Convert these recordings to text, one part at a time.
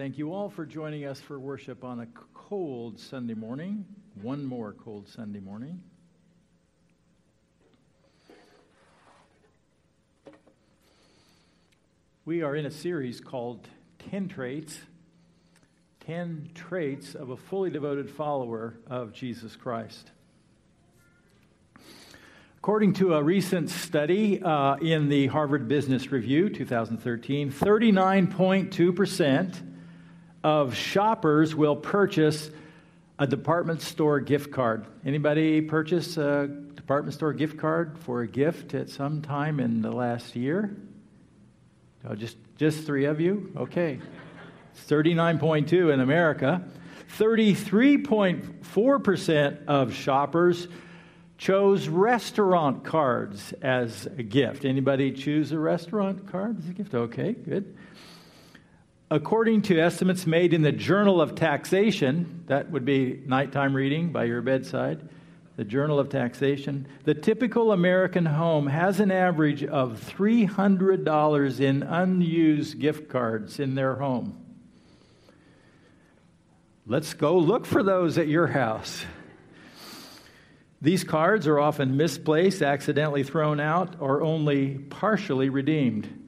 Thank you all for joining us for worship on a cold Sunday morning. One more cold Sunday morning. We are in a series called 10 Traits 10 Traits of a Fully Devoted Follower of Jesus Christ. According to a recent study uh, in the Harvard Business Review 2013, 39.2% of shoppers will purchase a department store gift card. Anybody purchase a department store gift card for a gift at some time in the last year? Oh, just, just three of you? Okay. 39.2 in America. 33.4% of shoppers chose restaurant cards as a gift. Anybody choose a restaurant card as a gift? Okay, good. According to estimates made in the Journal of Taxation, that would be nighttime reading by your bedside, the Journal of Taxation, the typical American home has an average of $300 in unused gift cards in their home. Let's go look for those at your house. These cards are often misplaced, accidentally thrown out, or only partially redeemed.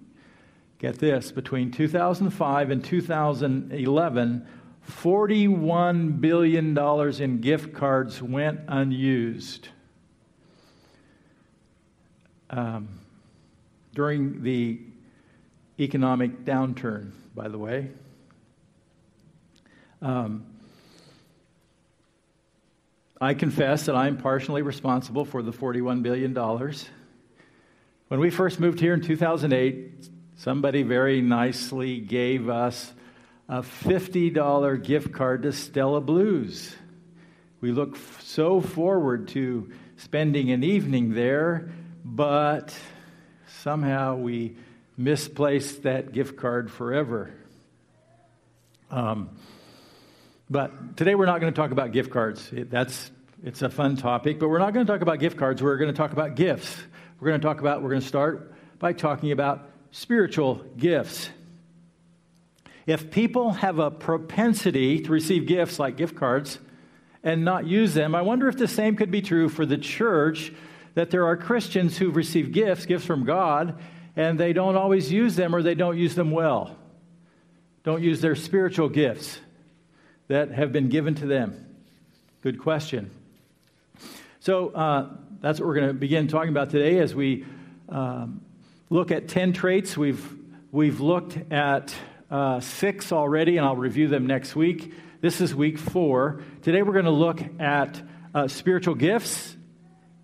Get this between 2005 and 2011, $41 billion in gift cards went unused. Um, during the economic downturn, by the way. Um, I confess that I'm partially responsible for the $41 billion. When we first moved here in 2008, somebody very nicely gave us a $50 gift card to Stella Blues. We look so forward to spending an evening there, but somehow we misplaced that gift card forever. Um, but today we're not going to talk about gift cards. It, that's it's a fun topic, but we're not going to talk about gift cards. We're going to talk about gifts. We're going to talk about we're going to start by talking about spiritual gifts. If people have a propensity to receive gifts like gift cards and not use them, I wonder if the same could be true for the church that there are Christians who've received gifts, gifts from God, and they don't always use them or they don't use them well. Don't use their spiritual gifts that have been given to them? Good question. So uh, that's what we're going to begin talking about today as we um, look at 10 traits. We've, we've looked at uh, six already, and I'll review them next week. This is week four. Today we're going to look at uh, spiritual gifts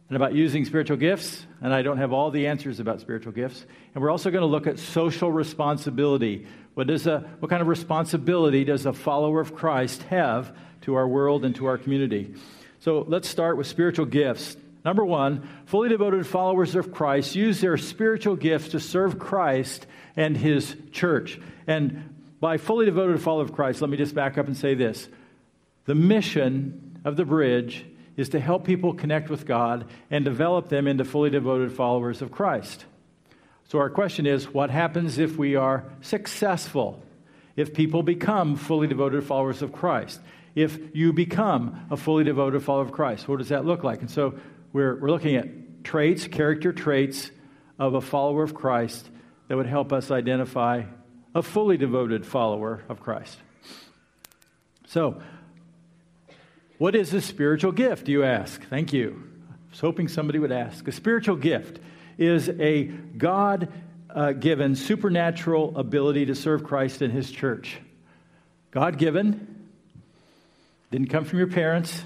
and about using spiritual gifts. And I don't have all the answers about spiritual gifts. And we're also going to look at social responsibility. What, is a, what kind of responsibility does a follower of Christ have to our world and to our community? So let's start with spiritual gifts. Number one, fully devoted followers of Christ use their spiritual gifts to serve Christ and his church. And by fully devoted follower of Christ, let me just back up and say this the mission of the bridge is to help people connect with God and develop them into fully devoted followers of Christ. So, our question is what happens if we are successful? If people become fully devoted followers of Christ? If you become a fully devoted follower of Christ, what does that look like? And so, we're, we're looking at traits, character traits of a follower of Christ that would help us identify a fully devoted follower of Christ. So, what is a spiritual gift, you ask? Thank you. I was hoping somebody would ask. A spiritual gift is a God uh, given supernatural ability to serve Christ and His church. God given, didn't come from your parents.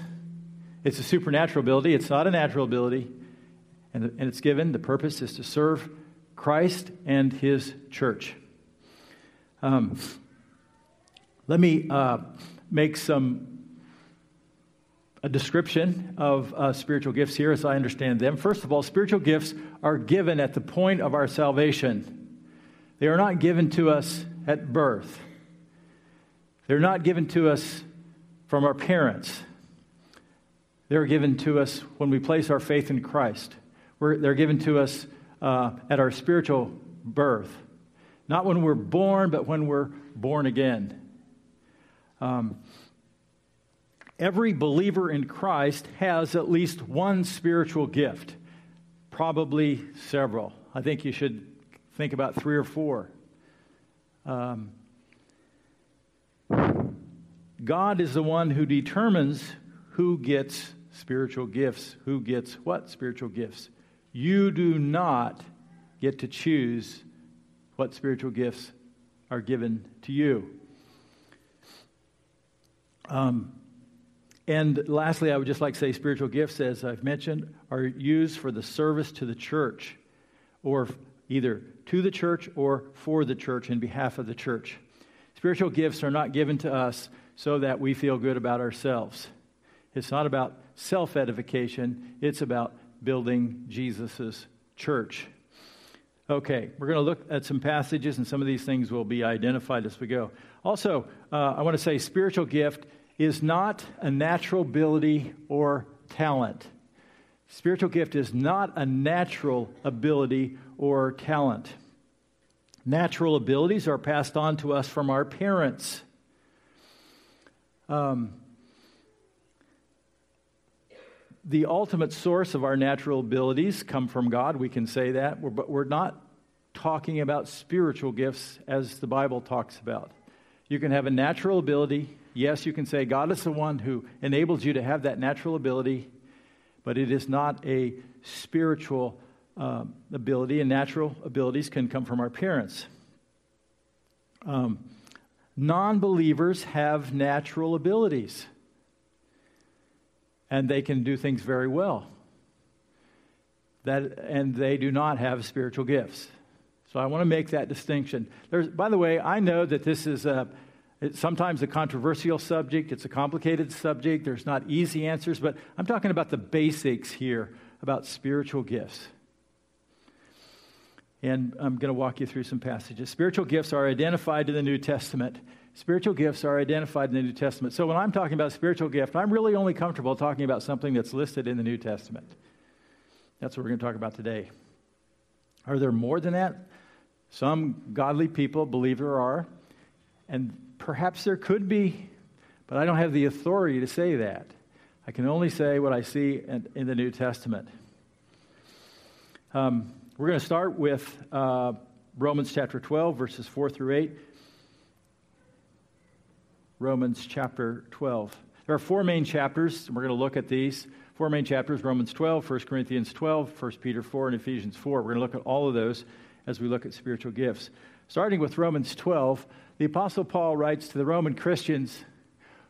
It's a supernatural ability, it's not a natural ability. And, and it's given, the purpose is to serve Christ and His church. Um, let me uh, make some a description of uh, spiritual gifts here as I understand them. First of all, spiritual gifts are given at the point of our salvation, they are not given to us at birth, they're not given to us from our parents. They're given to us when we place our faith in Christ. We're, they're given to us uh, at our spiritual birth. Not when we're born, but when we're born again. Um, every believer in Christ has at least one spiritual gift, probably several. I think you should think about three or four. Um, God is the one who determines who gets spiritual gifts, who gets what spiritual gifts. You do not get to choose what spiritual gifts are given to you. Um, and lastly, I would just like to say spiritual gifts, as I've mentioned, are used for the service to the church, or either to the church or for the church in behalf of the church. Spiritual gifts are not given to us so that we feel good about ourselves. It's not about self edification, it's about building Jesus' church. Okay, we're going to look at some passages, and some of these things will be identified as we go. Also, uh, I want to say spiritual gift is not a natural ability or talent. Spiritual gift is not a natural ability or talent. Natural abilities are passed on to us from our parents. Um, the ultimate source of our natural abilities come from God. We can say that, but we're not talking about spiritual gifts as the Bible talks about. You can have a natural ability. Yes, you can say God is the one who enables you to have that natural ability, but it is not a spiritual uh, ability, and natural abilities can come from our parents. Um, non believers have natural abilities and they can do things very well. That, and they do not have spiritual gifts. So I want to make that distinction. There's, by the way, I know that this is a, sometimes a controversial subject. It's a complicated subject. There's not easy answers, but I'm talking about the basics here about spiritual gifts. And I'm going to walk you through some passages. Spiritual gifts are identified in the New Testament Spiritual gifts are identified in the New Testament. So when I'm talking about spiritual gift, I'm really only comfortable talking about something that's listed in the New Testament. That's what we're going to talk about today. Are there more than that? Some godly people believe there are, and perhaps there could be, but I don't have the authority to say that. I can only say what I see in, in the New Testament. Um, we're going to start with uh, Romans chapter 12, verses 4 through 8. Romans chapter 12. There are four main chapters. And we're going to look at these. Four main chapters Romans 12, 1 Corinthians 12, 1 Peter 4, and Ephesians 4. We're going to look at all of those as we look at spiritual gifts. Starting with Romans 12, the Apostle Paul writes to the Roman Christians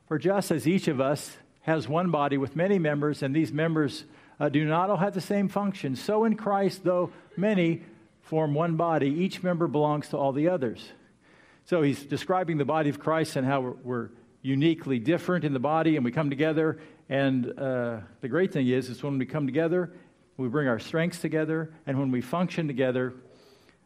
For just as each of us has one body with many members, and these members uh, do not all have the same function, so in Christ, though many form one body, each member belongs to all the others. So he's describing the body of Christ and how we're, we're uniquely different in the body and we come together. And uh, the great thing is, is when we come together, we bring our strengths together, and when we function together,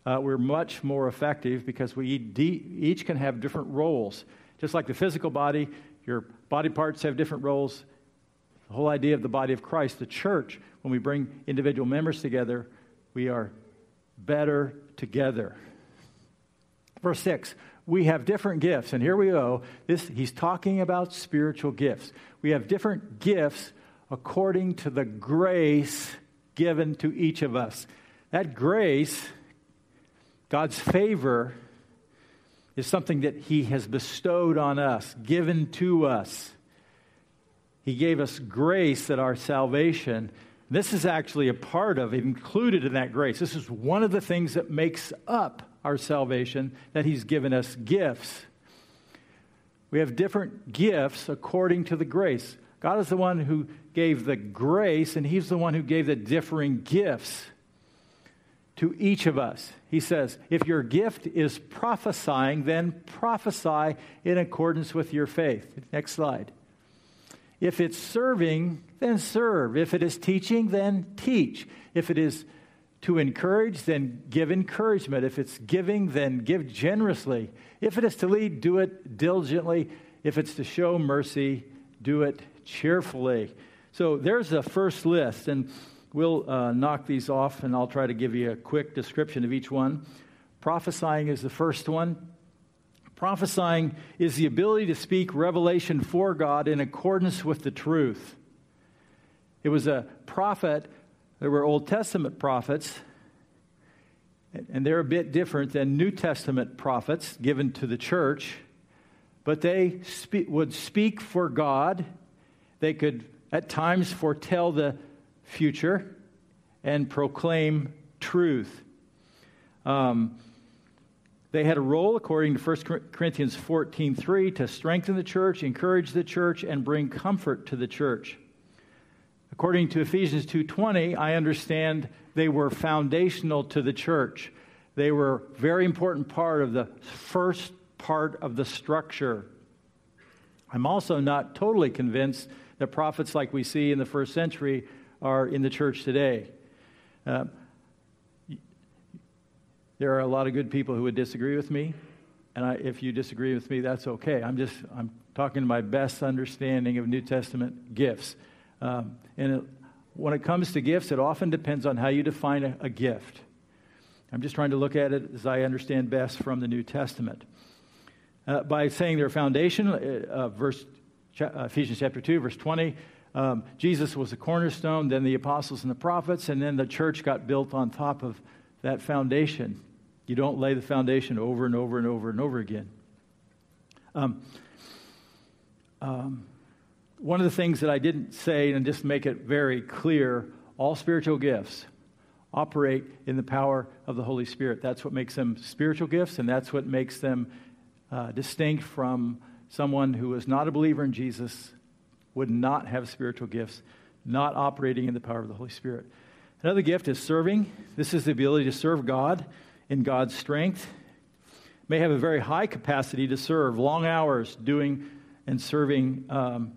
uh, we're much more effective because we each can have different roles. Just like the physical body, your body parts have different roles. The whole idea of the body of Christ, the church, when we bring individual members together, we are better together. Verse 6 we have different gifts. And here we go. This, he's talking about spiritual gifts. We have different gifts according to the grace given to each of us. That grace, God's favor, is something that he has bestowed on us, given to us. He gave us grace that our salvation, this is actually a part of, included in that grace. This is one of the things that makes up our salvation, that He's given us gifts. We have different gifts according to the grace. God is the one who gave the grace, and He's the one who gave the differing gifts to each of us. He says, if your gift is prophesying, then prophesy in accordance with your faith. Next slide. If it's serving, then serve. If it is teaching, then teach. If it is to encourage, then give encouragement. If it's giving, then give generously. If it is to lead, do it diligently. If it's to show mercy, do it cheerfully. So there's the first list, and we'll uh, knock these off, and I'll try to give you a quick description of each one. Prophesying is the first one. Prophesying is the ability to speak revelation for God in accordance with the truth. It was a prophet, there were Old Testament prophets, and they're a bit different than New Testament prophets given to the church, but they spe- would speak for God. They could at times foretell the future and proclaim truth. Um, they had a role, according to 1 Corinthians 14:3, to strengthen the church, encourage the church, and bring comfort to the church. According to Ephesians 2:20, I understand they were foundational to the church. They were a very important part of the first part of the structure. I'm also not totally convinced that prophets like we see in the first century are in the church today. Uh, there are a lot of good people who would disagree with me, and I, if you disagree with me, that's okay. I'm just I'm talking to my best understanding of New Testament gifts, um, and it, when it comes to gifts, it often depends on how you define a, a gift. I'm just trying to look at it as I understand best from the New Testament. Uh, by saying their foundation, uh, verse uh, Ephesians chapter 2, verse 20, um, Jesus was the cornerstone, then the apostles and the prophets, and then the church got built on top of that foundation. You don't lay the foundation over and over and over and over again. Um, um, one of the things that I didn't say, and just make it very clear all spiritual gifts operate in the power of the Holy Spirit. That's what makes them spiritual gifts, and that's what makes them uh, distinct from someone who is not a believer in Jesus, would not have spiritual gifts, not operating in the power of the Holy Spirit. Another gift is serving. This is the ability to serve God in God's strength, may have a very high capacity to serve, long hours doing and serving um,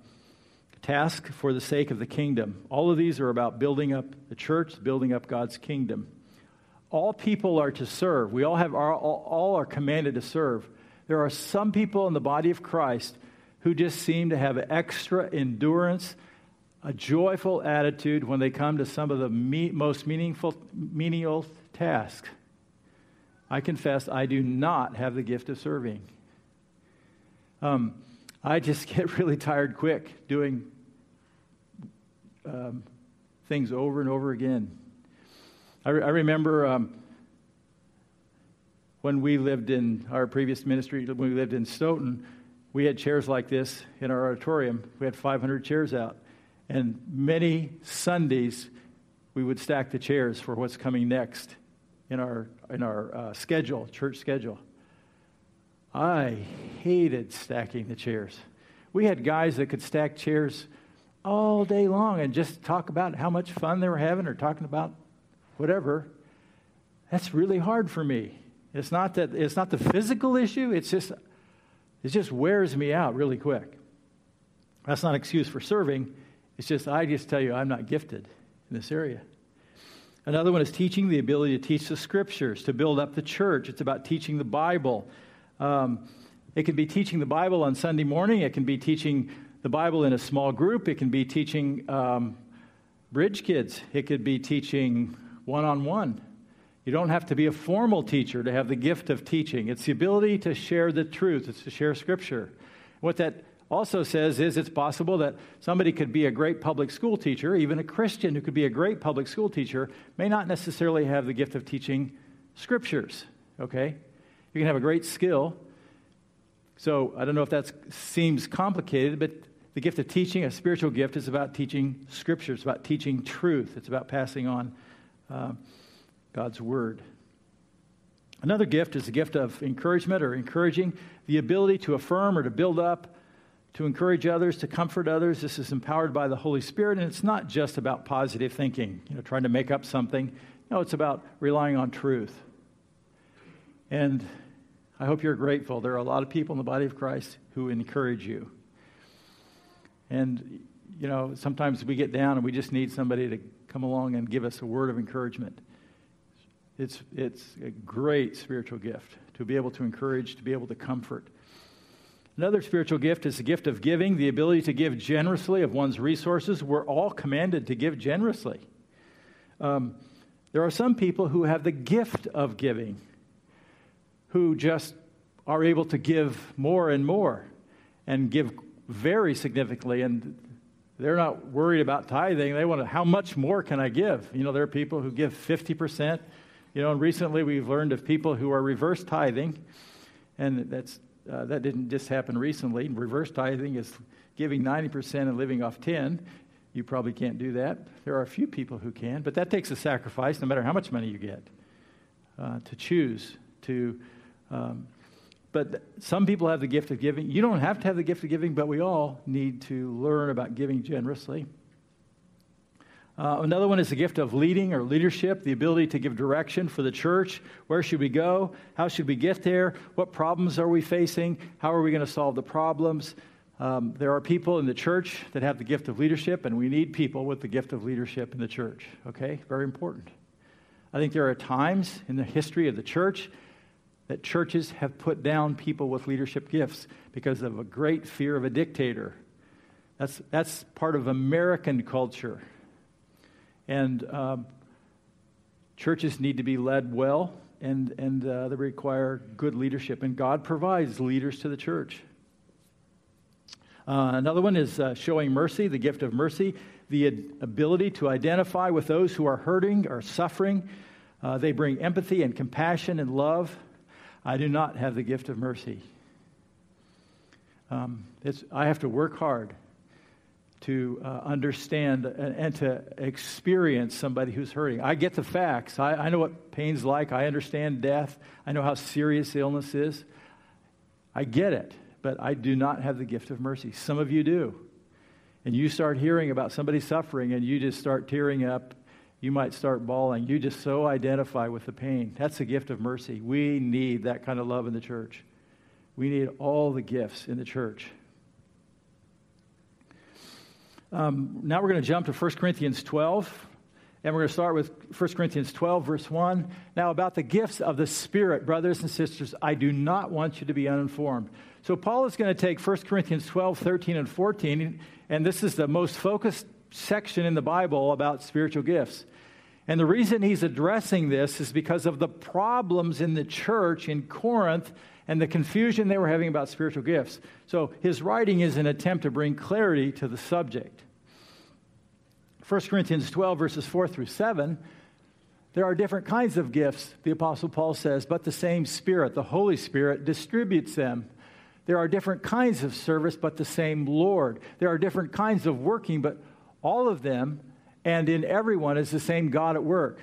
tasks for the sake of the kingdom. All of these are about building up the church, building up God's kingdom. All people are to serve. We all have our, all, all are commanded to serve. There are some people in the body of Christ who just seem to have extra endurance, a joyful attitude when they come to some of the me- most meaningful menial tasks. I confess I do not have the gift of serving. Um, I just get really tired quick doing um, things over and over again. I, re- I remember um, when we lived in our previous ministry, when we lived in Stoughton, we had chairs like this in our auditorium. We had 500 chairs out. And many Sundays, we would stack the chairs for what's coming next in our, in our uh, schedule, church schedule. I hated stacking the chairs. We had guys that could stack chairs all day long and just talk about how much fun they were having or talking about whatever. That's really hard for me. It's not that it's not the physical issue, it's just it just wears me out really quick. That's not an excuse for serving. It's just I just tell you I'm not gifted in this area. Another one is teaching, the ability to teach the scriptures, to build up the church. It's about teaching the Bible. Um, it can be teaching the Bible on Sunday morning, it can be teaching the Bible in a small group, it can be teaching um, bridge kids, it could be teaching one on one. You don't have to be a formal teacher to have the gift of teaching. It's the ability to share the truth, it's to share scripture. What that also says is it's possible that somebody could be a great public school teacher, even a Christian who could be a great public school teacher, may not necessarily have the gift of teaching scriptures. Okay? You can have a great skill. So I don't know if that seems complicated, but the gift of teaching, a spiritual gift, is about teaching scripture, it's about teaching truth, it's about passing on uh, God's word. Another gift is the gift of encouragement or encouraging, the ability to affirm or to build up to encourage others, to comfort others. This is empowered by the Holy Spirit, and it's not just about positive thinking, you know, trying to make up something. No, it's about relying on truth. And I hope you're grateful. There are a lot of people in the body of Christ who encourage you. And, you know, sometimes we get down and we just need somebody to come along and give us a word of encouragement. It's, it's a great spiritual gift to be able to encourage, to be able to comfort. Another spiritual gift is the gift of giving, the ability to give generously of one's resources. We're all commanded to give generously. Um, there are some people who have the gift of giving, who just are able to give more and more and give very significantly. And they're not worried about tithing. They want to, how much more can I give? You know, there are people who give 50%. You know, and recently we've learned of people who are reverse tithing. And that's, uh, that didn't just happen recently. Reverse tithing is giving 90% and living off 10. You probably can't do that. There are a few people who can, but that takes a sacrifice no matter how much money you get uh, to choose to. Um, but some people have the gift of giving. You don't have to have the gift of giving, but we all need to learn about giving generously. Uh, another one is the gift of leading or leadership, the ability to give direction for the church. Where should we go? How should we get there? What problems are we facing? How are we going to solve the problems? Um, there are people in the church that have the gift of leadership, and we need people with the gift of leadership in the church. Okay? Very important. I think there are times in the history of the church that churches have put down people with leadership gifts because of a great fear of a dictator. That's, that's part of American culture. And um, churches need to be led well, and, and uh, they require good leadership. And God provides leaders to the church. Uh, another one is uh, showing mercy, the gift of mercy, the ability to identify with those who are hurting or suffering. Uh, they bring empathy and compassion and love. I do not have the gift of mercy. Um, I have to work hard to uh, understand and, and, to experience somebody who's hurting. I get the facts. I, I know what pain's like. I understand death. I know how serious illness is. I get it but I do not have the gift of mercy. Some of you do. And you start hearing about somebody suffering and you just start tearing up. You might start bawling. You just so identify with the pain. That's a gift of mercy. We need that kind of love in the church. We need all the gifts in the church. Um, now we're going to jump to 1 Corinthians 12. And we're going to start with 1 Corinthians 12, verse 1. Now, about the gifts of the Spirit, brothers and sisters, I do not want you to be uninformed. So, Paul is going to take 1 Corinthians 12, 13, and 14, and this is the most focused section in the Bible about spiritual gifts. And the reason he's addressing this is because of the problems in the church in Corinth and the confusion they were having about spiritual gifts. So, his writing is an attempt to bring clarity to the subject. 1 Corinthians 12, verses 4 through 7, there are different kinds of gifts, the Apostle Paul says, but the same Spirit, the Holy Spirit, distributes them. There are different kinds of service, but the same Lord. There are different kinds of working, but all of them and in everyone is the same God at work.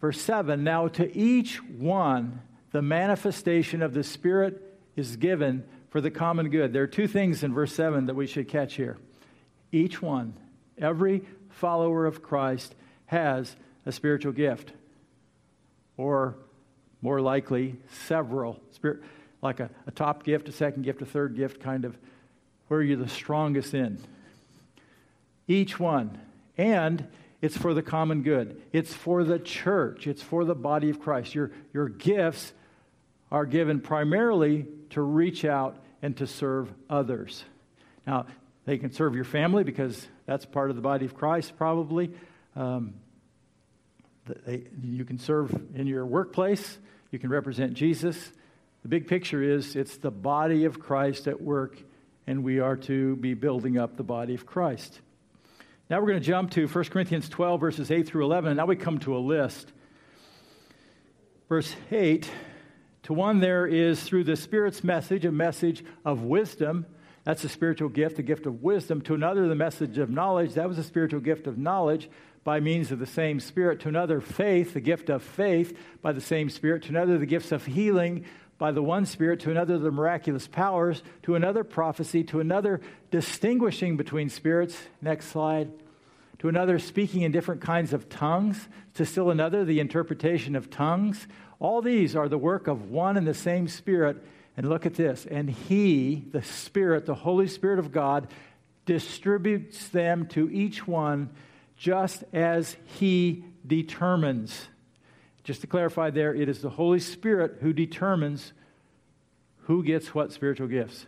Verse 7 Now to each one, the manifestation of the Spirit is given for the common good. There are two things in verse 7 that we should catch here. Each one Every follower of Christ has a spiritual gift, or more likely, several. Spirit, like a, a top gift, a second gift, a third gift, kind of where you're the strongest in. Each one. And it's for the common good, it's for the church, it's for the body of Christ. Your, your gifts are given primarily to reach out and to serve others. Now, they can serve your family because that's part of the body of Christ, probably. Um, they, you can serve in your workplace, you can represent Jesus. The big picture is it's the body of Christ at work, and we are to be building up the body of Christ. Now we're going to jump to 1 Corinthians 12, verses 8 through 11, and now we come to a list. Verse 8 To one there is, through the Spirit's message, a message of wisdom that's a spiritual gift, a gift of wisdom. To another, the message of knowledge. That was a spiritual gift of knowledge by means of the same Spirit. To another, faith, the gift of faith by the same Spirit. To another, the gifts of healing by the one Spirit. To another, the miraculous powers. To another, prophecy. To another, distinguishing between spirits. Next slide. To another, speaking in different kinds of tongues. To still another, the interpretation of tongues. All these are the work of one and the same Spirit and look at this. And He, the Spirit, the Holy Spirit of God, distributes them to each one just as He determines. Just to clarify there, it is the Holy Spirit who determines who gets what spiritual gifts.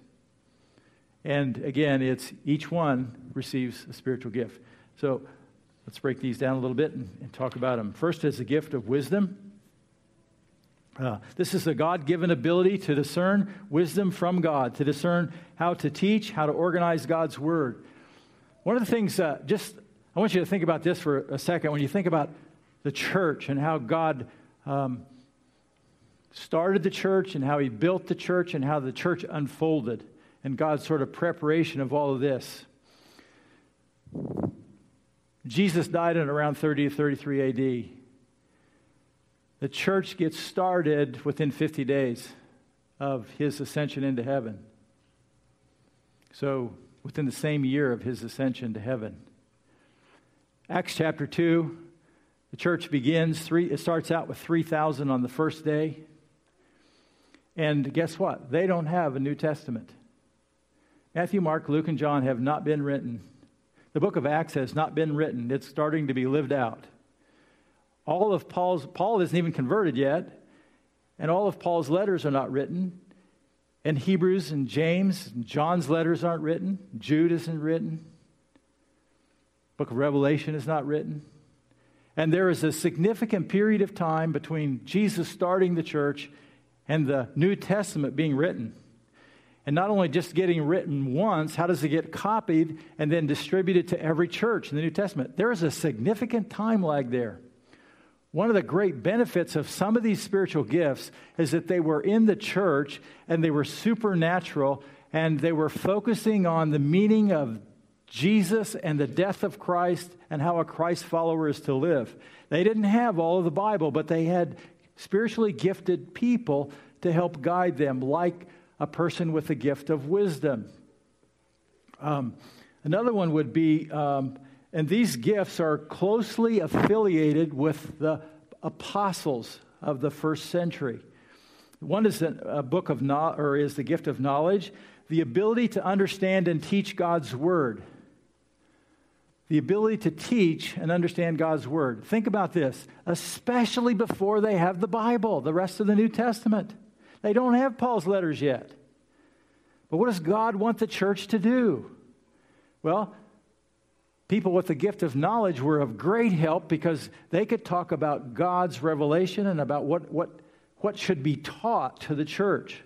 And again, it's each one receives a spiritual gift. So let's break these down a little bit and, and talk about them. First is the gift of wisdom. Uh, this is a God given ability to discern wisdom from God, to discern how to teach, how to organize God's word. One of the things, uh, just I want you to think about this for a second. When you think about the church and how God um, started the church and how He built the church and how the church unfolded, and God's sort of preparation of all of this. Jesus died in around 30 to 33 AD. The church gets started within 50 days of his ascension into heaven. So, within the same year of his ascension to heaven. Acts chapter 2, the church begins, three, it starts out with 3,000 on the first day. And guess what? They don't have a New Testament. Matthew, Mark, Luke, and John have not been written. The book of Acts has not been written. It's starting to be lived out. All of Paul's, Paul isn't even converted yet, and all of Paul's letters are not written. And Hebrews and James and John's letters aren't written. Jude isn't written. Book of Revelation is not written. And there is a significant period of time between Jesus starting the church and the New Testament being written. And not only just getting written once, how does it get copied and then distributed to every church in the New Testament? There is a significant time lag there. One of the great benefits of some of these spiritual gifts is that they were in the church and they were supernatural and they were focusing on the meaning of Jesus and the death of Christ and how a Christ follower is to live. They didn't have all of the Bible, but they had spiritually gifted people to help guide them, like a person with the gift of wisdom. Um, another one would be, um, and these gifts are closely affiliated with the apostles of the first century. One is a book of no, or is the gift of knowledge, the ability to understand and teach God's word. The ability to teach and understand God's word. Think about this, especially before they have the Bible, the rest of the New Testament. They don't have Paul's letters yet. But what does God want the church to do? Well, people with the gift of knowledge were of great help because they could talk about God's revelation and about what, what, what should be taught to the church.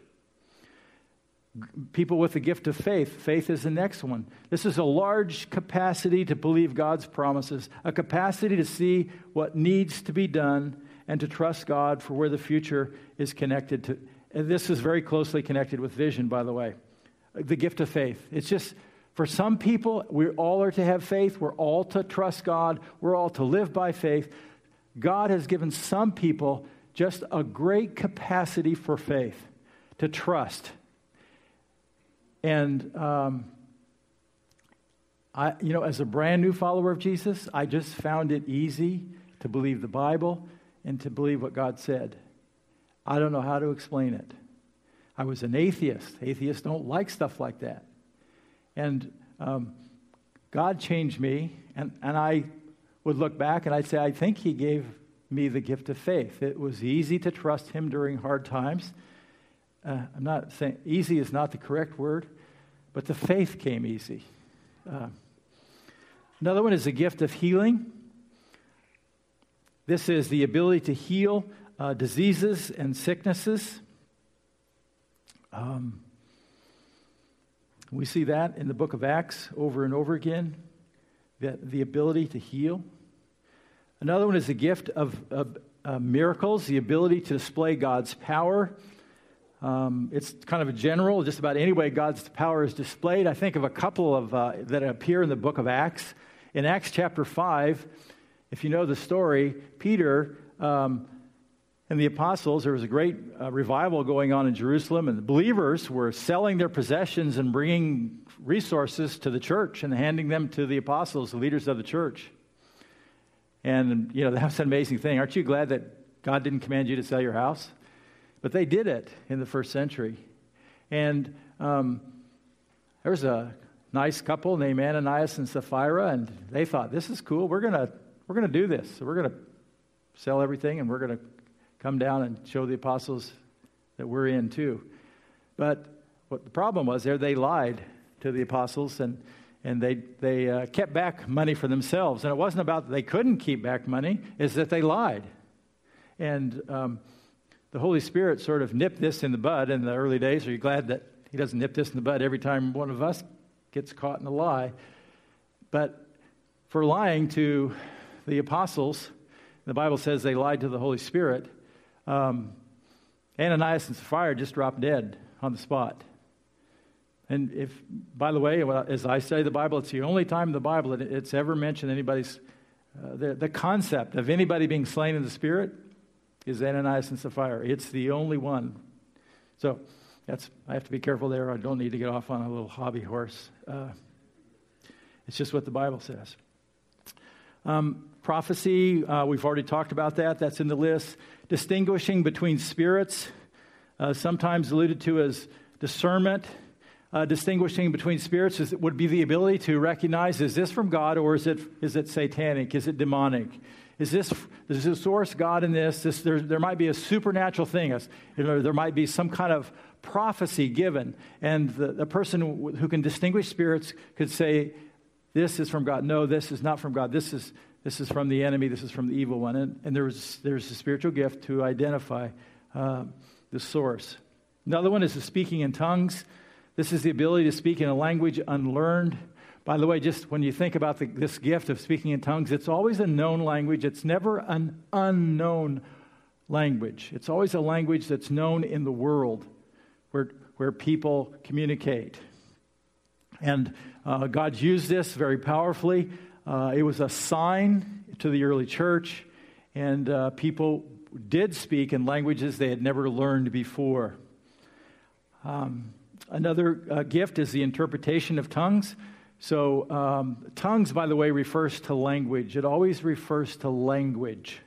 People with the gift of faith, faith is the next one. This is a large capacity to believe God's promises, a capacity to see what needs to be done and to trust God for where the future is connected to and this is very closely connected with vision, by the way. The gift of faith. It's just, for some people, we all are to have faith. We're all to trust God. We're all to live by faith. God has given some people just a great capacity for faith, to trust. And, um, I, you know, as a brand new follower of Jesus, I just found it easy to believe the Bible and to believe what God said. I don't know how to explain it. I was an atheist. Atheists don't like stuff like that. And um, God changed me, and, and I would look back and I'd say, I think He gave me the gift of faith. It was easy to trust Him during hard times. Uh, I'm not saying easy is not the correct word, but the faith came easy. Uh, another one is the gift of healing. This is the ability to heal uh, diseases and sicknesses. Um, we see that in the book of Acts over and over again, that the ability to heal. Another one is the gift of, of uh, miracles, the ability to display God's power. Um, it's kind of a general, just about any way God's power is displayed. I think of a couple of uh, that appear in the book of Acts. In Acts chapter 5, if you know the story, Peter um, and the apostles, there was a great uh, revival going on in Jerusalem, and the believers were selling their possessions and bringing resources to the church and handing them to the apostles, the leaders of the church. And, you know, that's an amazing thing. Aren't you glad that God didn't command you to sell your house? But they did it in the first century. And um, there was a nice couple named Ananias and Sapphira, and they thought, this is cool. We're going to we're to do this. So we're going to sell everything and we're going to come down and show the apostles that we're in too. But what the problem was there, they lied to the apostles and, and they, they uh, kept back money for themselves. And it wasn't about that they couldn't keep back money, is that they lied. And um, the Holy Spirit sort of nipped this in the bud in the early days. Are you glad that He doesn't nip this in the bud every time one of us gets caught in a lie? But for lying to the apostles, the Bible says they lied to the Holy Spirit. Um, Ananias and Sapphira just dropped dead on the spot. And if, by the way, as I study the Bible, it's the only time in the Bible that it's ever mentioned anybody's, uh, the, the concept of anybody being slain in the Spirit is Ananias and Sapphira. It's the only one. So that's, I have to be careful there. I don't need to get off on a little hobby horse. Uh, it's just what the Bible says. Um, prophecy, uh, we've already talked about that. That's in the list. Distinguishing between spirits, uh, sometimes alluded to as discernment. Uh, distinguishing between spirits is, would be the ability to recognize is this from God or is it, is it satanic? Is it demonic? Is this, is the source God in this? this there, there might be a supernatural thing. There might be some kind of prophecy given. And the, the person who can distinguish spirits could say, This is from God. No, this is not from God. This is, this is from the enemy. This is from the evil one. And, and there's, there's a spiritual gift to identify uh, the source. Another one is the speaking in tongues. This is the ability to speak in a language unlearned by the way, just when you think about the, this gift of speaking in tongues, it's always a known language. It's never an unknown language. It's always a language that's known in the world where, where people communicate. And uh, God's used this very powerfully. Uh, it was a sign to the early church, and uh, people did speak in languages they had never learned before. Um, another uh, gift is the interpretation of tongues. So, um, tongues, by the way, refers to language. It always refers to language.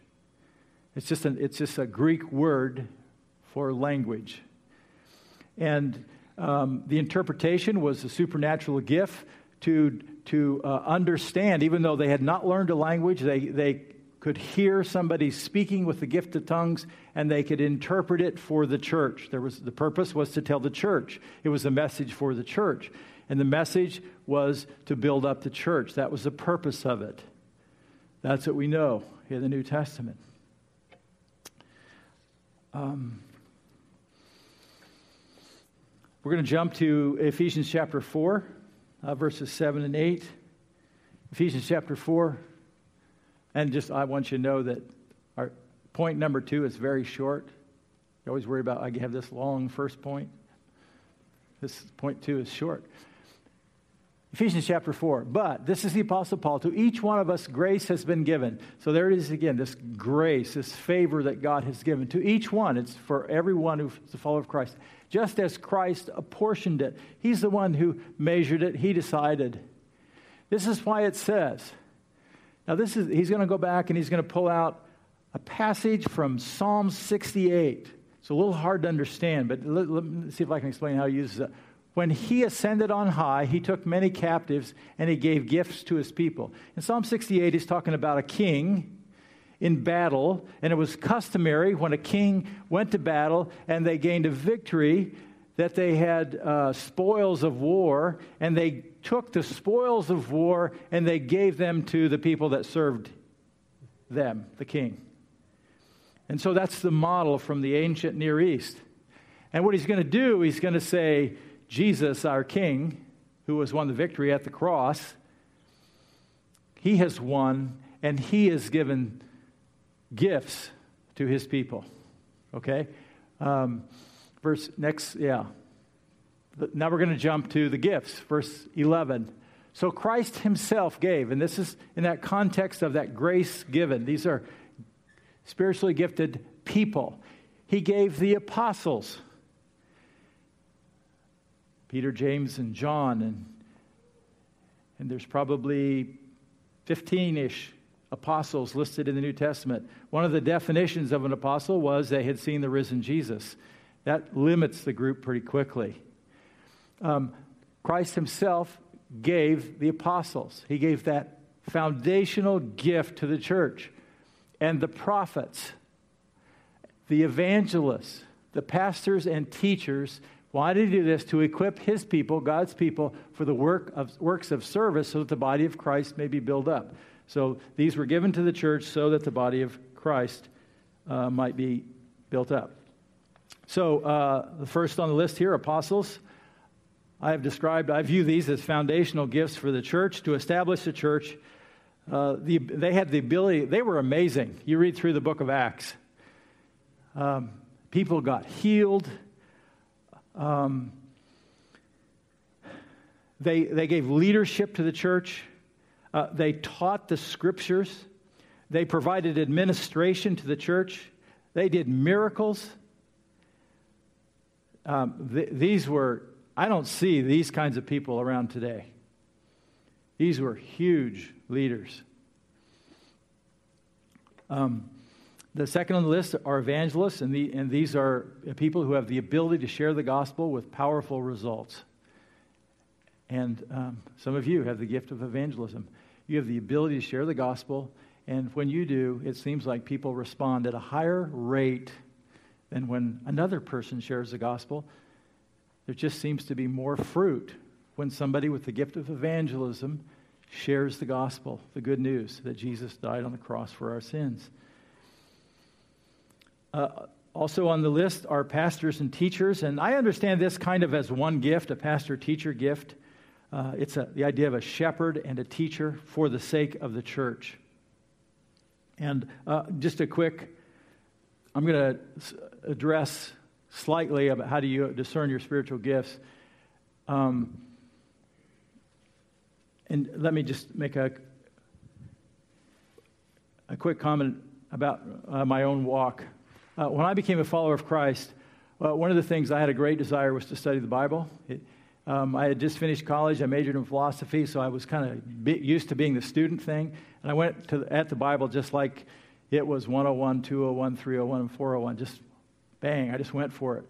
It's just, an, it's just a Greek word for language. And um, the interpretation was a supernatural gift to, to uh, understand, even though they had not learned a language, they, they could hear somebody speaking with the gift of tongues and they could interpret it for the church. There was, the purpose was to tell the church, it was a message for the church. And the message was to build up the church. That was the purpose of it. That's what we know in the New Testament. Um, we're going to jump to Ephesians chapter 4, uh, verses 7 and 8. Ephesians chapter 4. And just, I want you to know that our point number two is very short. You always worry about, I have this long first point. This point two is short. Ephesians chapter 4. But this is the Apostle Paul. To each one of us, grace has been given. So there it is again this grace, this favor that God has given. To each one, it's for everyone who's a follower of Christ. Just as Christ apportioned it, He's the one who measured it, He decided. This is why it says. Now, this is, he's going to go back and he's going to pull out a passage from Psalm 68. It's a little hard to understand, but let, let me see if I can explain how he uses it. When he ascended on high, he took many captives and he gave gifts to his people. In Psalm 68, he's talking about a king in battle, and it was customary when a king went to battle and they gained a victory that they had uh, spoils of war, and they took the spoils of war and they gave them to the people that served them, the king. And so that's the model from the ancient Near East. And what he's going to do, he's going to say, Jesus, our King, who has won the victory at the cross, he has won and he has given gifts to his people. Okay? Um, verse next, yeah. Now we're going to jump to the gifts, verse 11. So Christ himself gave, and this is in that context of that grace given. These are spiritually gifted people. He gave the apostles Peter, James, and John, and, and there's probably 15 ish apostles listed in the New Testament. One of the definitions of an apostle was they had seen the risen Jesus. That limits the group pretty quickly. Um, Christ himself gave the apostles, he gave that foundational gift to the church. And the prophets, the evangelists, the pastors and teachers why did he do this? To equip his people, God's people, for the work of, works of service so that the body of Christ may be built up. So these were given to the church so that the body of Christ uh, might be built up. So, uh, the first on the list here, apostles. I have described, I view these as foundational gifts for the church to establish the church. Uh, the, they had the ability, they were amazing. You read through the book of Acts. Um, people got healed. Um, they, they gave leadership to the church. Uh, they taught the scriptures. They provided administration to the church. They did miracles. Um, th- these were, I don't see these kinds of people around today. These were huge leaders. Um, the second on the list are evangelists, and, the, and these are people who have the ability to share the gospel with powerful results. And um, some of you have the gift of evangelism. You have the ability to share the gospel, and when you do, it seems like people respond at a higher rate than when another person shares the gospel. There just seems to be more fruit when somebody with the gift of evangelism shares the gospel, the good news that Jesus died on the cross for our sins. Uh, also on the list are pastors and teachers, and I understand this kind of as one gift, a pastor teacher gift. Uh, it's a, the idea of a shepherd and a teacher for the sake of the church. And uh, just a quick, I'm going to address slightly about how do you discern your spiritual gifts. Um, and let me just make a, a quick comment about uh, my own walk. Uh, when I became a follower of Christ, uh, one of the things I had a great desire was to study the Bible. It, um, I had just finished college. I majored in philosophy, so I was kind of used to being the student thing. And I went to, at the Bible just like it was 101, 201, 301, and 401. Just bang, I just went for it.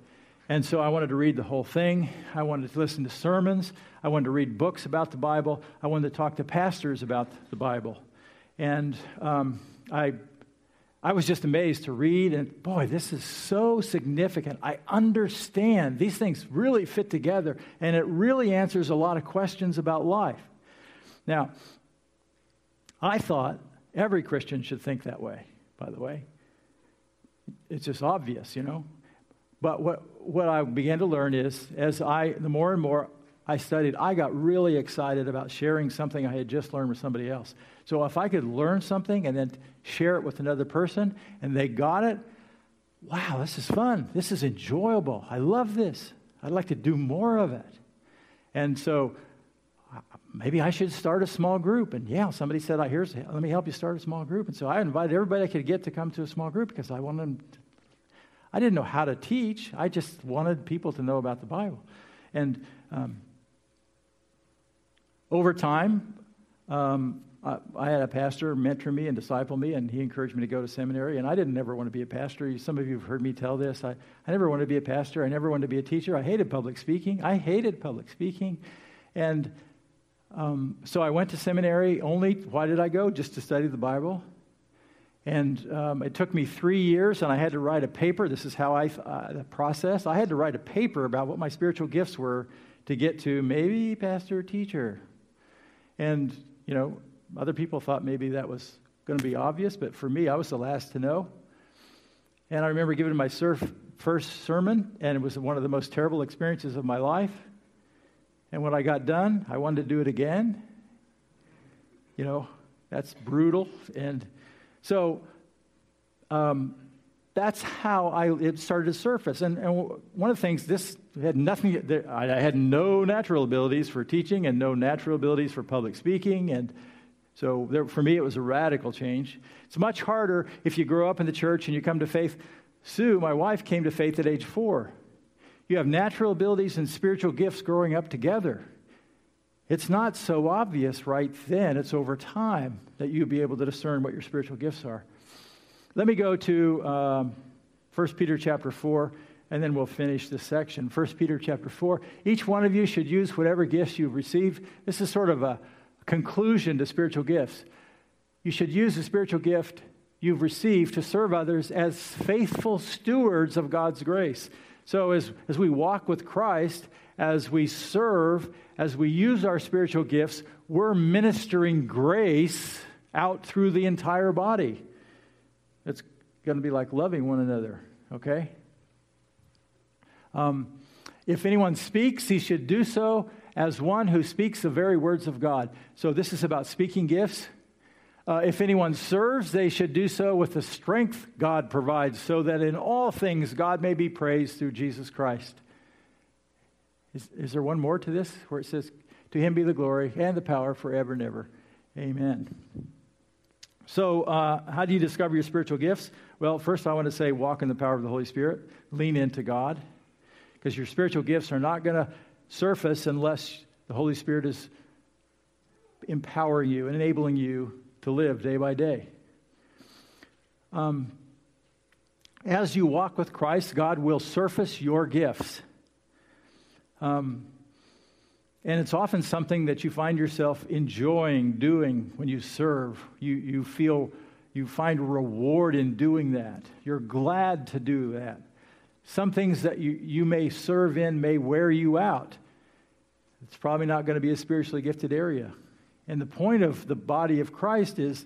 And so I wanted to read the whole thing. I wanted to listen to sermons. I wanted to read books about the Bible. I wanted to talk to pastors about the Bible. And um, I I was just amazed to read, and boy, this is so significant. I understand. These things really fit together, and it really answers a lot of questions about life. Now, I thought every Christian should think that way, by the way. It's just obvious, you know. But what, what I began to learn is, as I, the more and more I studied, I got really excited about sharing something I had just learned with somebody else. So if I could learn something and then share it with another person and they got it, wow, this is fun. This is enjoyable. I love this. I'd like to do more of it. And so maybe I should start a small group. And yeah, somebody said, oh, here's, let me help you start a small group. And so I invited everybody I could get to come to a small group because I wanted to, I didn't know how to teach. I just wanted people to know about the Bible. And um, over time, um, I, I, had a pastor mentor me and disciple me, and he encouraged me to go to seminary. And I didn't ever want to be a pastor. Some of you have heard me tell this. I, I never wanted to be a pastor. I never wanted to be a teacher. I hated public speaking. I hated public speaking. And um, so I went to seminary only. Why did I go? Just to study the Bible. And um, it took me three years, and I had to write a paper. This is how I uh, the process. I had to write a paper about what my spiritual gifts were to get to maybe pastor or teacher. And, you know, other people thought maybe that was going to be obvious, but for me, I was the last to know. And I remember giving my first sermon, and it was one of the most terrible experiences of my life. And when I got done, I wanted to do it again. You know, that's brutal. And so um, that's how I, it started to surface. And, and one of the things, this had nothing, I had no natural abilities for teaching and no natural abilities for public speaking. And so there, for me, it was a radical change. It's much harder if you grow up in the church and you come to faith. Sue, my wife, came to faith at age four. You have natural abilities and spiritual gifts growing up together. It's not so obvious right then, it's over time that you'll be able to discern what your spiritual gifts are. Let me go to um, 1 Peter chapter 4, and then we'll finish this section. 1 Peter chapter 4. Each one of you should use whatever gifts you've received. This is sort of a conclusion to spiritual gifts. You should use the spiritual gift you've received to serve others as faithful stewards of God's grace. So, as, as we walk with Christ, as we serve, as we use our spiritual gifts, we're ministering grace out through the entire body. Going to be like loving one another, okay? Um, if anyone speaks, he should do so as one who speaks the very words of God. So this is about speaking gifts. Uh, if anyone serves, they should do so with the strength God provides, so that in all things God may be praised through Jesus Christ. Is, is there one more to this where it says, To him be the glory and the power forever and ever? Amen. So, uh, how do you discover your spiritual gifts? Well, first, I want to say walk in the power of the Holy Spirit, lean into God, because your spiritual gifts are not going to surface unless the Holy Spirit is empowering you and enabling you to live day by day. Um, as you walk with Christ, God will surface your gifts. Um, and it's often something that you find yourself enjoying doing when you serve. You, you feel, you find reward in doing that. You're glad to do that. Some things that you, you may serve in may wear you out. It's probably not going to be a spiritually gifted area. And the point of the body of Christ is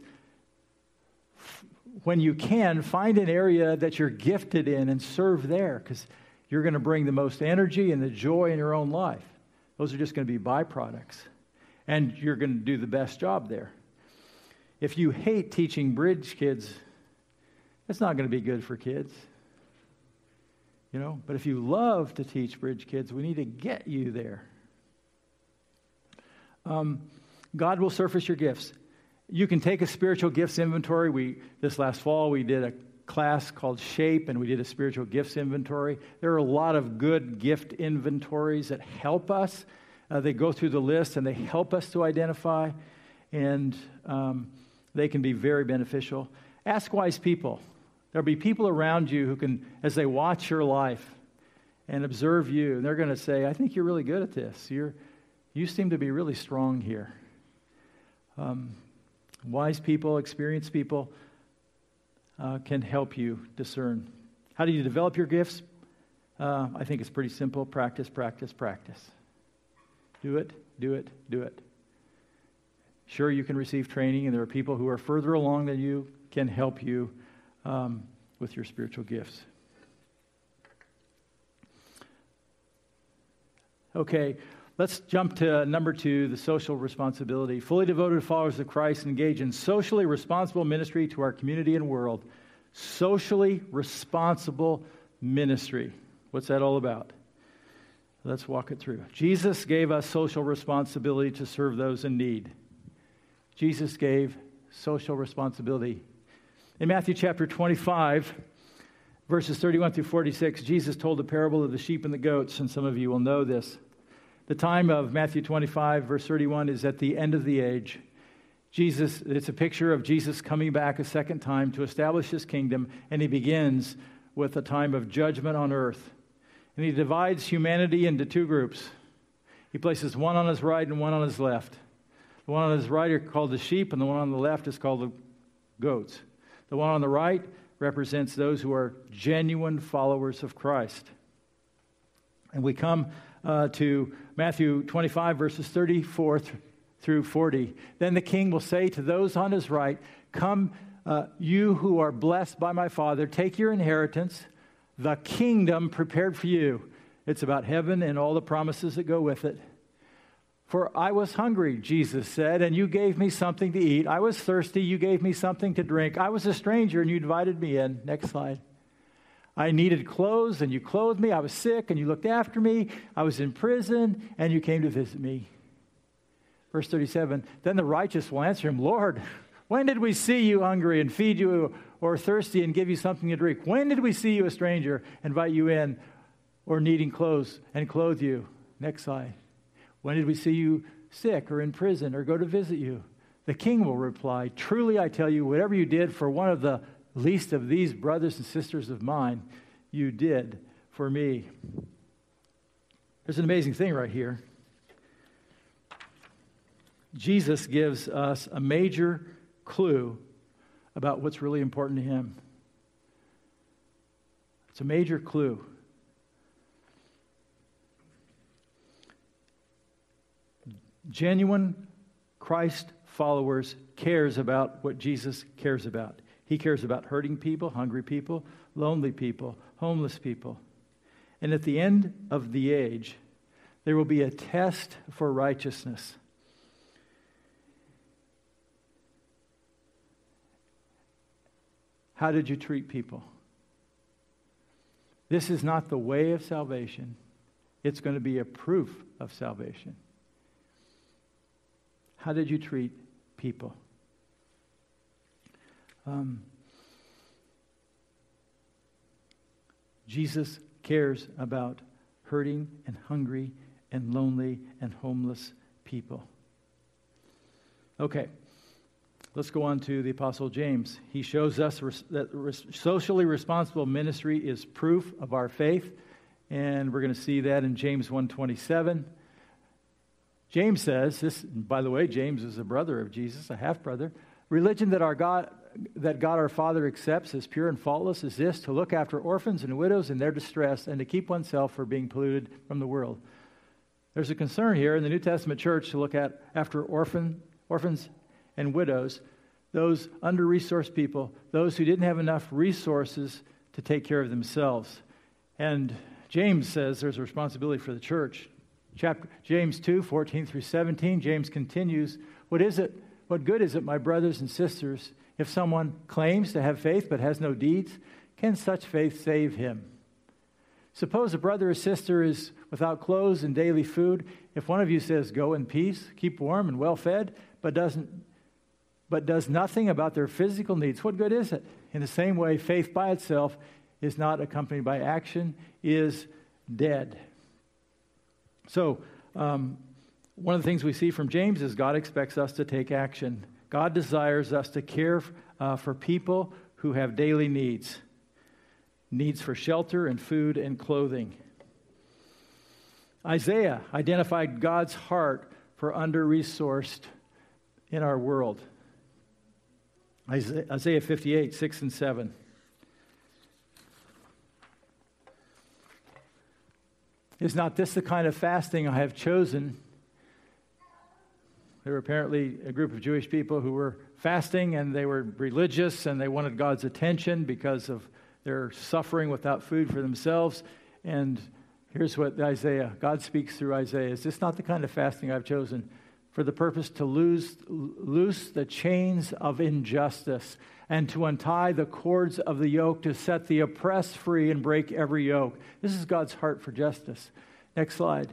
when you can, find an area that you're gifted in and serve there because you're going to bring the most energy and the joy in your own life. Those are just going to be byproducts. And you're going to do the best job there. If you hate teaching bridge kids, it's not going to be good for kids. You know, but if you love to teach bridge kids, we need to get you there. Um, God will surface your gifts. You can take a spiritual gifts inventory. We this last fall we did a class called Shape, and we did a spiritual gifts inventory. There are a lot of good gift inventories that help us. Uh, they go through the list and they help us to identify, and um, they can be very beneficial. Ask wise people. There'll be people around you who can, as they watch your life and observe you, they're going to say, I think you're really good at this. You're, you seem to be really strong here. Um, wise people, experienced people, uh, can help you discern. How do you develop your gifts? Uh, I think it's pretty simple practice, practice, practice. Do it, do it, do it. Sure, you can receive training, and there are people who are further along than you can help you um, with your spiritual gifts. Okay, Let's jump to number two the social responsibility. Fully devoted followers of Christ engage in socially responsible ministry to our community and world. Socially responsible ministry. What's that all about? Let's walk it through. Jesus gave us social responsibility to serve those in need. Jesus gave social responsibility. In Matthew chapter 25, verses 31 through 46, Jesus told the parable of the sheep and the goats, and some of you will know this. The time of Matthew 25, verse 31, is at the end of the age. Jesus, it's a picture of Jesus coming back a second time to establish his kingdom, and he begins with a time of judgment on earth. And he divides humanity into two groups. He places one on his right and one on his left. The one on his right are called the sheep, and the one on the left is called the goats. The one on the right represents those who are genuine followers of Christ. And we come uh, to Matthew 25, verses 34 through 40. Then the king will say to those on his right, Come, uh, you who are blessed by my Father, take your inheritance, the kingdom prepared for you. It's about heaven and all the promises that go with it. For I was hungry, Jesus said, and you gave me something to eat. I was thirsty, you gave me something to drink. I was a stranger, and you invited me in. Next slide. I needed clothes and you clothed me. I was sick and you looked after me. I was in prison and you came to visit me. Verse 37 Then the righteous will answer him, Lord, when did we see you hungry and feed you or thirsty and give you something to drink? When did we see you a stranger, invite you in, or needing clothes and clothe you? Next slide. When did we see you sick or in prison or go to visit you? The king will reply, Truly I tell you, whatever you did for one of the least of these brothers and sisters of mine, you did for me. There's an amazing thing right here. Jesus gives us a major clue about what's really important to him. It's a major clue. Genuine Christ followers cares about what Jesus cares about. He cares about hurting people, hungry people, lonely people, homeless people. And at the end of the age, there will be a test for righteousness. How did you treat people? This is not the way of salvation. It's going to be a proof of salvation. How did you treat people? Um, Jesus cares about hurting and hungry and lonely and homeless people. Okay, let's go on to the Apostle James. He shows us that socially responsible ministry is proof of our faith, and we're going to see that in James 127. James says, this, by the way, James is a brother of Jesus, a half brother. Religion that our God that God our Father accepts as pure and faultless is this to look after orphans and widows in their distress and to keep oneself from being polluted from the world. There's a concern here in the New Testament church to look at after orphan, orphans and widows, those under resourced people, those who didn't have enough resources to take care of themselves. And James says there's a responsibility for the church. Chapter, James 2 14 through 17, James continues, What is it? What good is it, my brothers and sisters, if someone claims to have faith but has no deeds? Can such faith save him? Suppose a brother or sister is without clothes and daily food. If one of you says, Go in peace, keep warm and well fed, but doesn't but does nothing about their physical needs, what good is it? In the same way, faith by itself is not accompanied by action, is dead. So, um, one of the things we see from James is God expects us to take action. God desires us to care uh, for people who have daily needs needs for shelter and food and clothing. Isaiah identified God's heart for under resourced in our world. Isaiah 58, 6 and 7. Is not this the kind of fasting I have chosen? There were apparently a group of Jewish people who were fasting and they were religious and they wanted God's attention because of their suffering without food for themselves. And here's what Isaiah, God speaks through Isaiah Is this not the kind of fasting I've chosen? For the purpose to loose, loose the chains of injustice and to untie the cords of the yoke, to set the oppressed free and break every yoke. This is God's heart for justice. Next slide.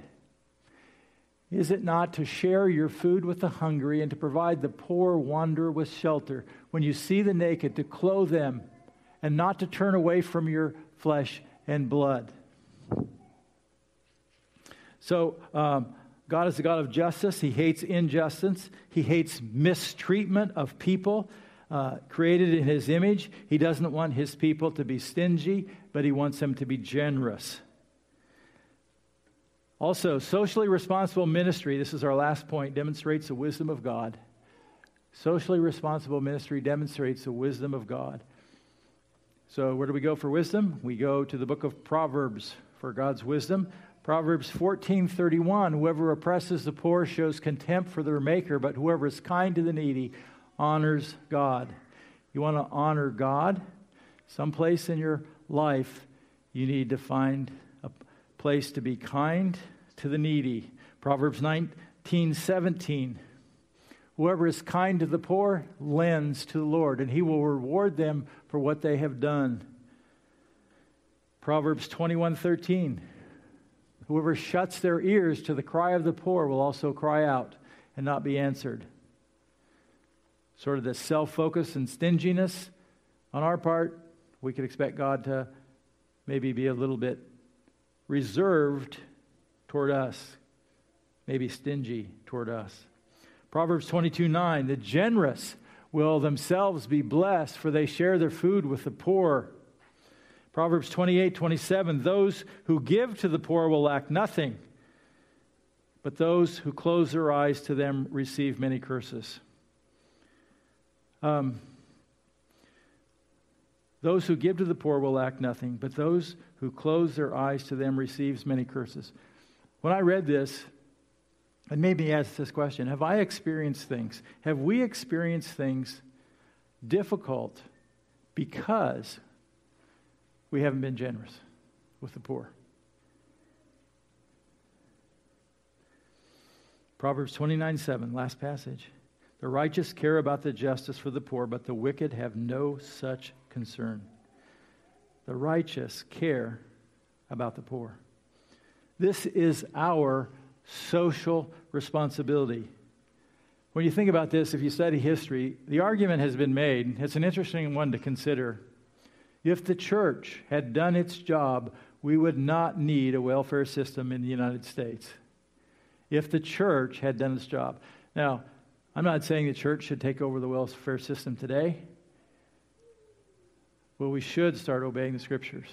Is it not to share your food with the hungry and to provide the poor wanderer with shelter? When you see the naked, to clothe them and not to turn away from your flesh and blood. So, um, God is a God of justice. He hates injustice. He hates mistreatment of people uh, created in His image. He doesn't want His people to be stingy, but He wants them to be generous. Also, socially responsible ministry, this is our last point, demonstrates the wisdom of God. Socially responsible ministry demonstrates the wisdom of God. So, where do we go for wisdom? We go to the book of Proverbs for God's wisdom. Proverbs 14:31 Whoever oppresses the poor shows contempt for their maker, but whoever is kind to the needy honors God. You want to honor God? Someplace in your life you need to find a place to be kind to the needy. Proverbs 19:17 Whoever is kind to the poor lends to the Lord, and he will reward them for what they have done. Proverbs 21:13 Whoever shuts their ears to the cry of the poor will also cry out and not be answered. Sort of the self-focus and stinginess on our part, we could expect God to maybe be a little bit reserved toward us, maybe stingy toward us. Proverbs 22 9, the generous will themselves be blessed, for they share their food with the poor. Proverbs 28 27, those who give to the poor will lack nothing, but those who close their eyes to them receive many curses. Um, those who give to the poor will lack nothing, but those who close their eyes to them receives many curses. When I read this, it made me ask this question Have I experienced things? Have we experienced things difficult because we haven't been generous with the poor? Proverbs 29 7, last passage. The righteous care about the justice for the poor, but the wicked have no such concern. The righteous care about the poor. This is our social responsibility. When you think about this, if you study history, the argument has been made, it's an interesting one to consider. If the church had done its job, we would not need a welfare system in the United States. If the church had done its job. Now, I'm not saying the church should take over the welfare system today. Well, we should start obeying the scriptures.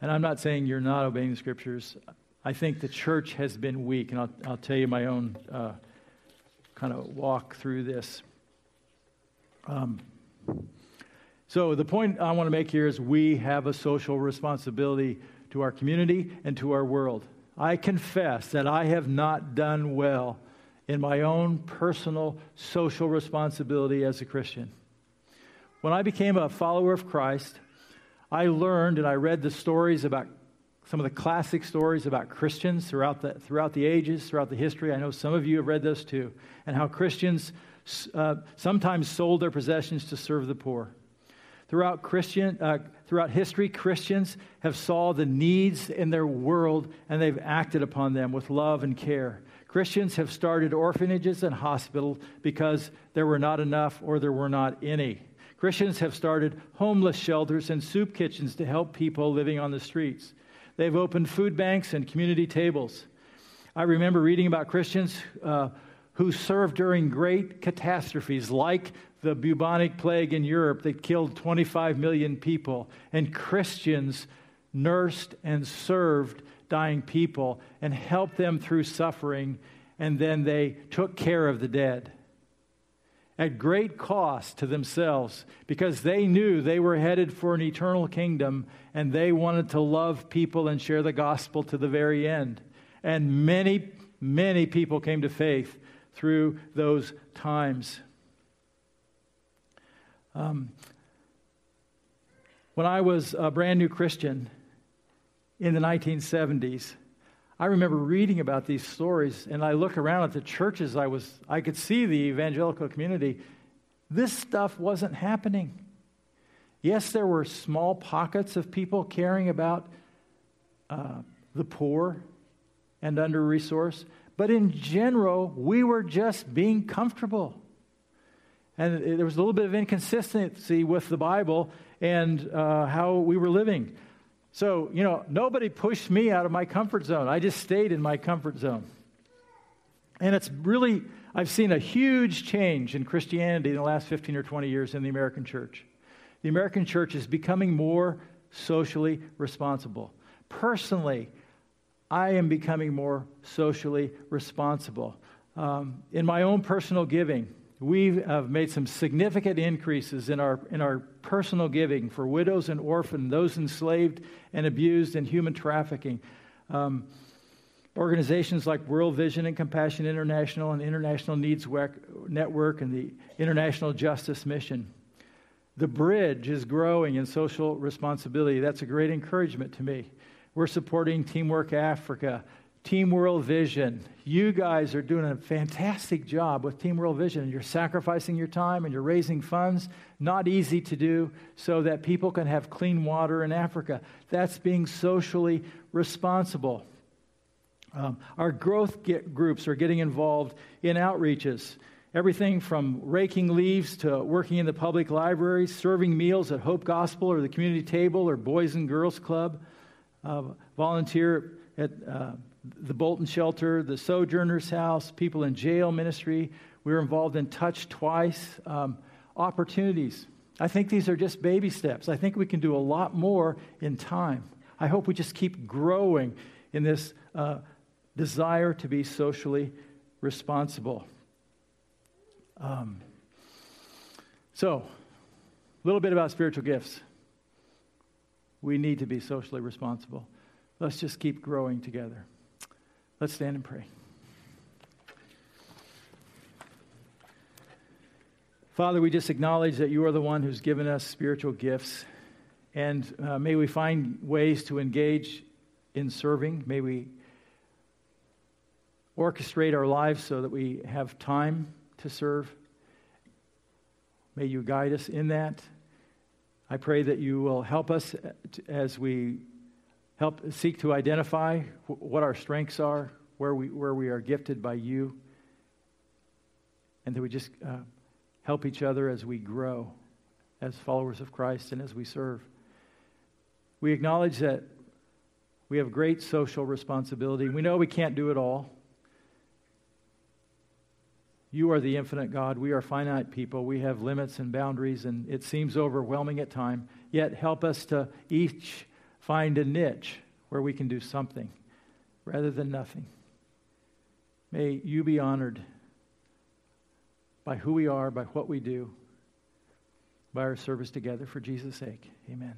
And I'm not saying you're not obeying the scriptures. I think the church has been weak, and I'll, I'll tell you my own uh, kind of walk through this. Um, so, the point I want to make here is we have a social responsibility to our community and to our world. I confess that I have not done well in my own personal social responsibility as a Christian. When I became a follower of Christ, I learned and I read the stories about some of the classic stories about Christians throughout the, throughout the ages, throughout the history. I know some of you have read those too, and how Christians uh, sometimes sold their possessions to serve the poor. Throughout, Christian, uh, throughout history, Christians have saw the needs in their world and they've acted upon them with love and care. Christians have started orphanages and hospitals because there were not enough or there were not any. Christians have started homeless shelters and soup kitchens to help people living on the streets. They've opened food banks and community tables. I remember reading about Christians uh, who served during great catastrophes like the bubonic plague in Europe that killed 25 million people, and Christians nursed and served dying people and helped them through suffering, and then they took care of the dead at great cost to themselves because they knew they were headed for an eternal kingdom and they wanted to love people and share the gospel to the very end. And many, many people came to faith through those times. Um, when I was a brand new Christian, in the 1970s. I remember reading about these stories, and I look around at the churches I was, I could see the evangelical community. This stuff wasn't happening. Yes, there were small pockets of people caring about uh, the poor and under resourced, but in general, we were just being comfortable. And there was a little bit of inconsistency with the Bible and uh, how we were living. So, you know, nobody pushed me out of my comfort zone. I just stayed in my comfort zone. And it's really, I've seen a huge change in Christianity in the last 15 or 20 years in the American church. The American church is becoming more socially responsible. Personally, I am becoming more socially responsible. Um, in my own personal giving, we have made some significant increases in our, in our personal giving for widows and orphans, those enslaved and abused in human trafficking. Um, organizations like World Vision and Compassion International and International Needs Network and the International Justice Mission. The bridge is growing in social responsibility. That's a great encouragement to me. We're supporting Teamwork Africa, Team World Vision. You guys are doing a fantastic job with Team World Vision. You're sacrificing your time and you're raising funds. Not easy to do so that people can have clean water in Africa. That's being socially responsible. Um, our growth groups are getting involved in outreaches. Everything from raking leaves to working in the public library, serving meals at Hope Gospel or the community table or Boys and Girls Club, uh, volunteer at uh, the Bolton Shelter, the Sojourner's House, people in jail ministry. We were involved in Touch Twice, um, opportunities. I think these are just baby steps. I think we can do a lot more in time. I hope we just keep growing in this uh, desire to be socially responsible. Um, so, a little bit about spiritual gifts. We need to be socially responsible. Let's just keep growing together. Let's stand and pray. Father, we just acknowledge that you are the one who's given us spiritual gifts. And uh, may we find ways to engage in serving. May we orchestrate our lives so that we have time to serve. May you guide us in that. I pray that you will help us as we help seek to identify what our strengths are, where we, where we are gifted by you, and that we just uh, help each other as we grow as followers of Christ and as we serve. We acknowledge that we have great social responsibility. We know we can't do it all. You are the infinite God. We are finite people. We have limits and boundaries, and it seems overwhelming at times. Yet help us to each find a niche where we can do something rather than nothing. May you be honored by who we are, by what we do, by our service together for Jesus' sake. Amen.